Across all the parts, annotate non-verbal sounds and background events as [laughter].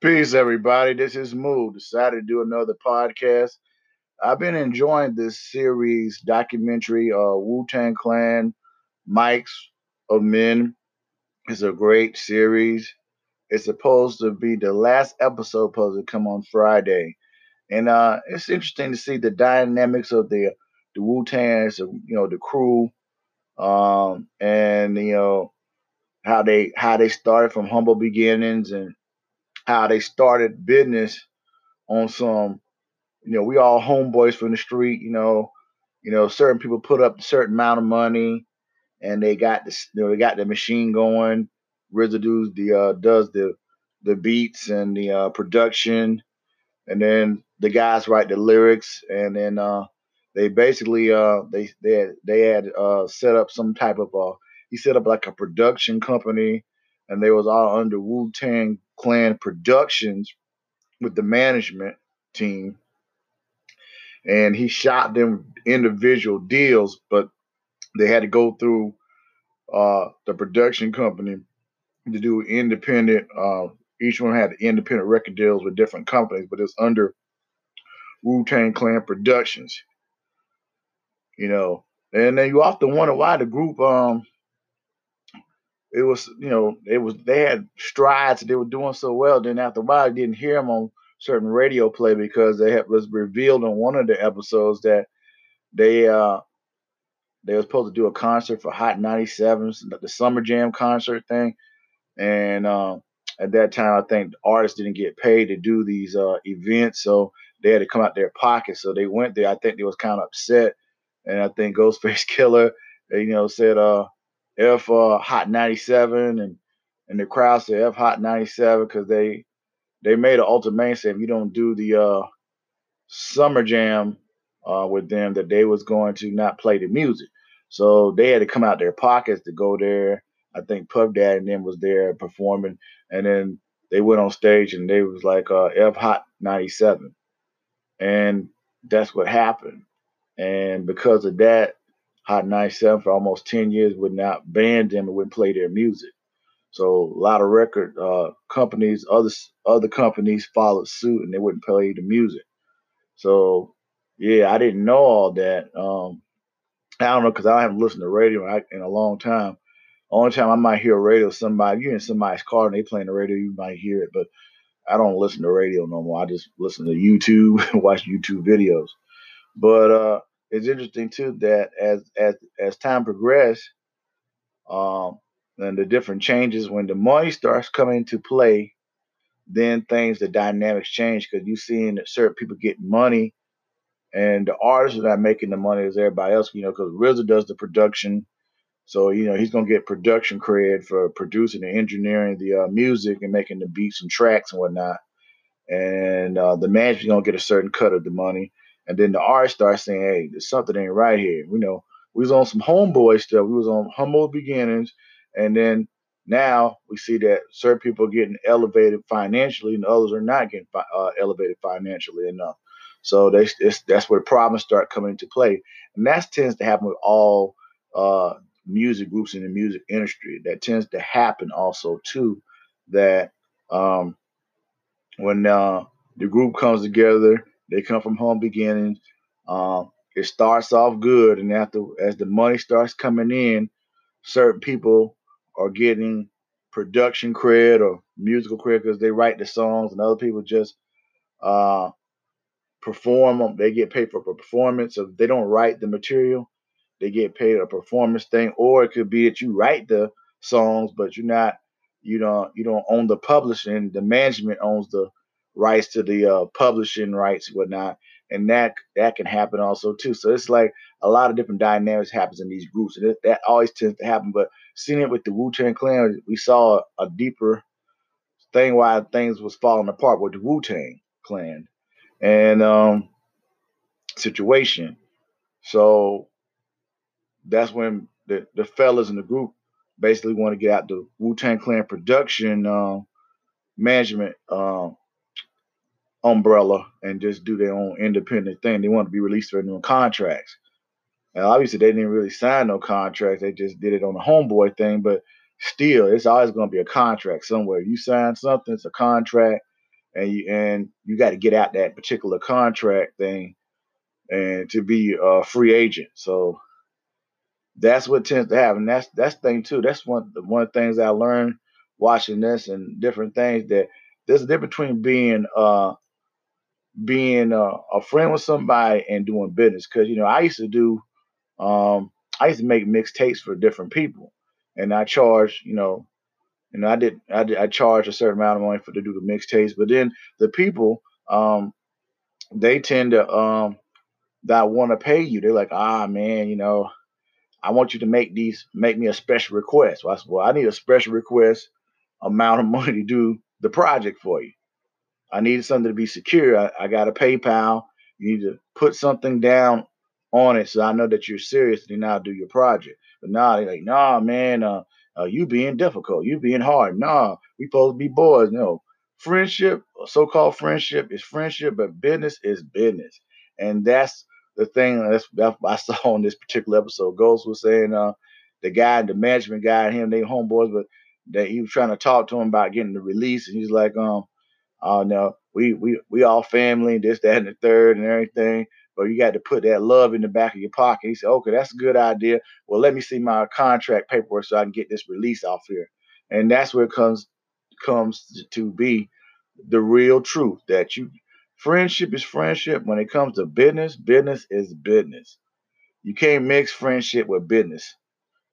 Peace, everybody. This is Moo. Decided to do another podcast. I've been enjoying this series documentary, uh, Wu Tang Clan, Mics of Men. It's a great series. It's supposed to be the last episode supposed to come on Friday, and uh, it's interesting to see the dynamics of the the Wu Tang, you know, the crew, um, and you know how they how they started from humble beginnings and how they started business on some, you know, we all homeboys from the street, you know, you know, certain people put up a certain amount of money and they got this, you know, they got the machine going. RZA does the uh, does the the beats and the uh, production, and then the guys write the lyrics, and then uh, they basically uh, they they had, they had uh, set up some type of uh, he set up like a production company, and they was all under Wu Tang Clan Productions with the management team, and he shot them individual deals, but they had to go through uh, the production company to do independent. Uh, each one had independent record deals with different companies, but it's under Wu Tang Clan Productions. You know, and then you often wonder why the group um it was you know it was they had strides they were doing so well. Then after a while I didn't hear them on certain radio play because they had was revealed on one of the episodes that they uh they were supposed to do a concert for Hot 97 the summer jam concert thing. And uh, at that time I think artists didn't get paid to do these uh events so they had to come out their pocket so they went there. I think they was kind of upset. And I think Ghostface [laughs] Killah, you know said uh F uh, Hot 97 and and the crowd said F Hot 97 because they they made an ultimatum say if you don't do the uh, summer jam uh, with them that they was going to not play the music. So they had to come out their pockets to go there. I think Puff Daddy and them was there performing, and then they went on stage and they was like uh, F Hot 97, and that's what happened. And because of that, Hot 97 for almost 10 years would not ban them and wouldn't play their music. So a lot of record uh, companies, other other companies followed suit and they wouldn't play the music. So yeah, I didn't know all that. Um, I don't know because I haven't listened to radio in a long time. Only time I might hear radio, somebody you're in somebody's car and they playing the radio, you might hear it, but I don't listen to radio no more. I just listen to YouTube, [laughs] watch YouTube videos. But uh, it's interesting too that as as as time progressed, um, and the different changes when the money starts coming into play, then things the dynamics change because you seeing certain people getting money, and the artists are not making the money as everybody else. You know, because RZA does the production, so you know he's gonna get production credit for producing and engineering the uh, music and making the beats and tracks and whatnot. And uh, the manager's gonna get a certain cut of the money and then the artist starts saying, hey, there's something ain't right here. You know, we was on some homeboy stuff. We was on humble beginnings. And then now we see that certain people are getting elevated financially and others are not getting uh, elevated financially enough. So they, that's where problems start coming into play. And that tends to happen with all uh, music groups in the music industry. That tends to happen also too, that um, when uh, the group comes together they come from home beginnings. Um, it starts off good, and after as the money starts coming in, certain people are getting production credit or musical credit because they write the songs, and other people just uh, perform them. They get paid for performance. So they don't write the material, they get paid a performance thing. Or it could be that you write the songs, but you're not you don't you don't own the publishing. The management owns the rights to the uh, publishing rights, whatnot, and that that can happen also too. So it's like a lot of different dynamics happens in these groups, and it, that always tends to happen. But seeing it with the Wu Tang Clan, we saw a, a deeper thing why things was falling apart with the Wu Tang Clan and um, situation. So that's when the the fellas in the group basically want to get out the Wu Tang Clan production uh, management uh, umbrella and just do their own independent thing. They want to be released for new contracts. And obviously, they didn't really sign no contracts. They just did it on the homeboy thing. But still, it's always going to be a contract somewhere. You sign something, it's a contract. and you and you got to get out that particular contract thing and to be a free agent. So that's what tends to happen. That's that's thing too. That's one one of the things I learned watching this and different things that there's a difference between being uh being uh, a friend with somebody and doing business. Because you know I used to do um I used to make mixtapes for different people, and I charge you know. And I did, I did, I charge a certain amount of money for to do the mixtapes, but then the people, um, they tend to, um, that want to pay you. They're like, ah, man, you know, I want you to make these, make me a special request. Well, I said, well, I need a special request amount of [laughs] money to do the project for you. I needed something to be secure. I, I got a PayPal. You need to put something down on it so I know that you're serious and now do your project. But now nah, they're like, nah, man, uh, uh, you being difficult, you being hard. Nah, we supposed to be boys. No, friendship, so-called friendship, is friendship, but business is business, and that's the thing that's, that I [laughs] saw on this particular episode. Ghost was saying uh, the guy, the management guy, him, they homeboys, but that he was trying to talk to him about getting the release, and he's like, um, oh no, we we we all family, and this, that, and the third, and everything. But you got to put that love in the back of your pocket. He said, okay, that's a good idea. Well, let me see my contract paperwork so I can get this release off here. And that's where it comes comes to be the real truth that you friendship is friendship. When it comes to business, business is business. You can't mix friendship with business.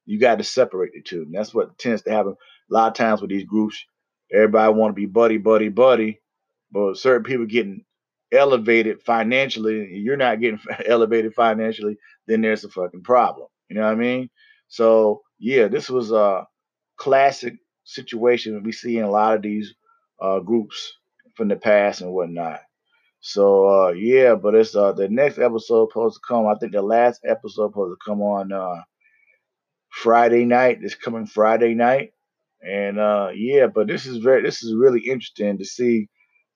You got to separate the two. And that's what tends to happen a lot of times with these groups. Everybody want to be buddy, buddy, buddy, but certain people getting elevated financially, you're not getting [laughs] elevated financially, then there's a fucking problem. You know what I mean? So yeah, this was a classic situation we see in a lot of these uh, groups from the past and whatnot. So uh, yeah, but it's uh, the next episode supposed to come. I think the last episode supposed to come on uh, Friday night. This coming Friday night, and uh, yeah, but this is very this is really interesting to see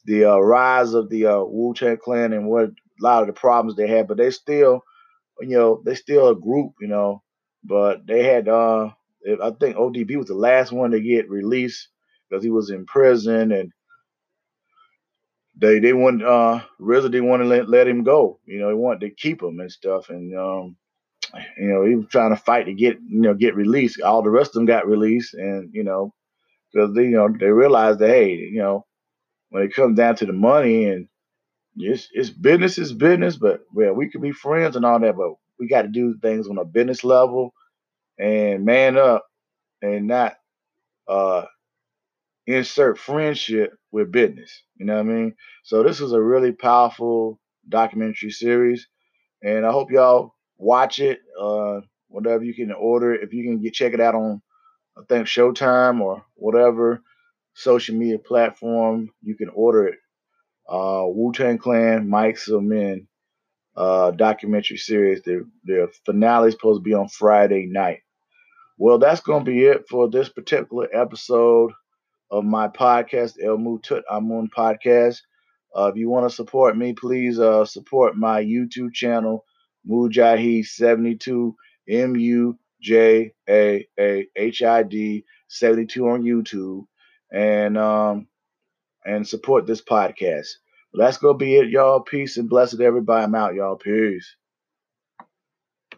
the uh, rise of the uh, Wu Tang Clan and what a lot of the problems they had. But they still, you know, they still a group, you know. But they had, uh, I think ODB was the last one to get released because he was in prison and they they want uh RZA didn't want to let, let him go. You know, they wanted to keep him and stuff. And um, you know, he was trying to fight to get you know get released. All the rest of them got released, and you know, because they you know they realized that hey, you know, when it comes down to the money and it's it's business is business, but well, we could be friends and all that, but we got to do things on a business level and man up and not uh insert friendship with business. You know what I mean? So this is a really powerful documentary series, and I hope y'all watch it. Uh, whatever you can order, if you can get check it out on, I think Showtime or whatever social media platform, you can order it. Uh, Wu Tang Clan, Mics of Men uh, documentary series. Their their finale is supposed to be on Friday night. Well, that's going to be it for this particular episode of my podcast, El Mutut Amun Podcast. Uh, if you want to support me, please uh, support my YouTube channel, Mujaahid72, M U J A A H I D 72 on YouTube, and um, and support this podcast. Well, that's gonna be it, y'all. Peace and blessed everybody. I'm out, y'all. Peace.